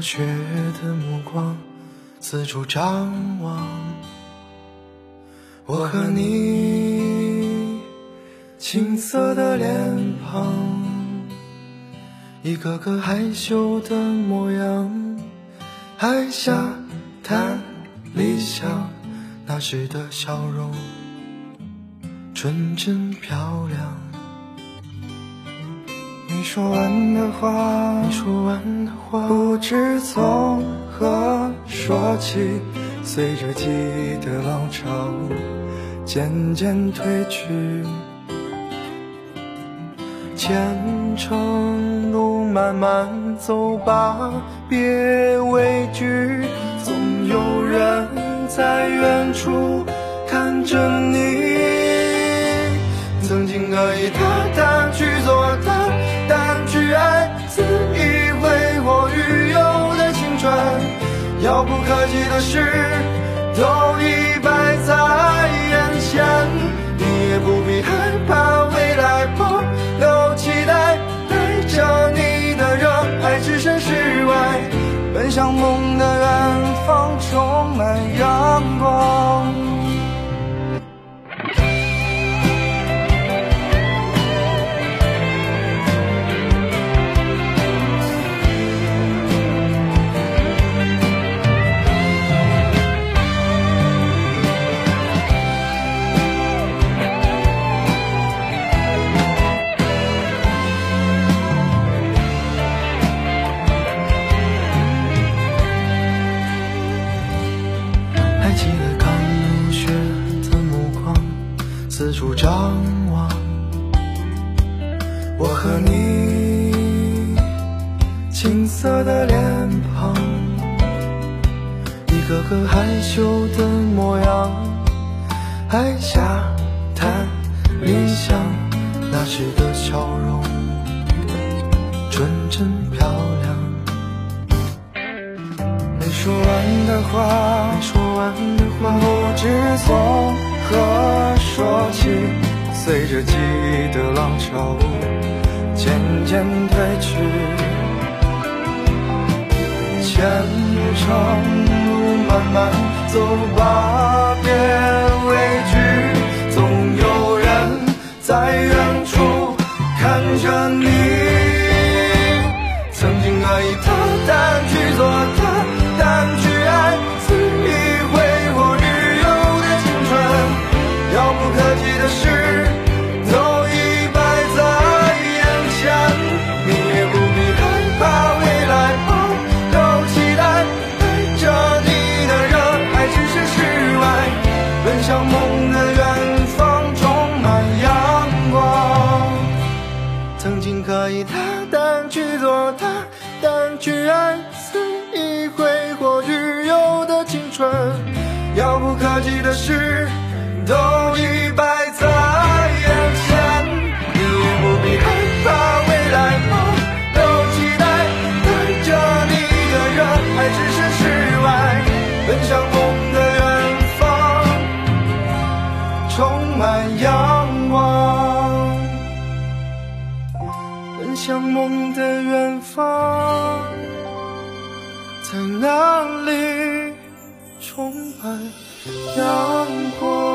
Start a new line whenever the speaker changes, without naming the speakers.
学的目光，四处张望。我和你青涩的脸庞，一个个害羞的模样，还下谈理想，那时的笑容纯真漂亮。你说完的话，你说完的话，不知从何说起。随着记忆的浪潮渐渐褪去，前程路漫漫走吧，别畏惧，总有人在远处看着你。曾经可以大胆去做遥不可及的事，都已摆在眼前。你也不必害怕未来不留期待，带着你的热爱置身事外，奔向梦的张望，我和你青涩的脸庞，一个个害羞的模样，还下谈理想，那时的笑容纯真漂亮。没说完的话，说完的话，不知所。随着记忆的浪潮渐渐退去，前程路漫漫，走吧，大胆去做大胆去爱肆意挥霍自由的青春。遥不可及的事都向梦的远方，在那里？充满阳光。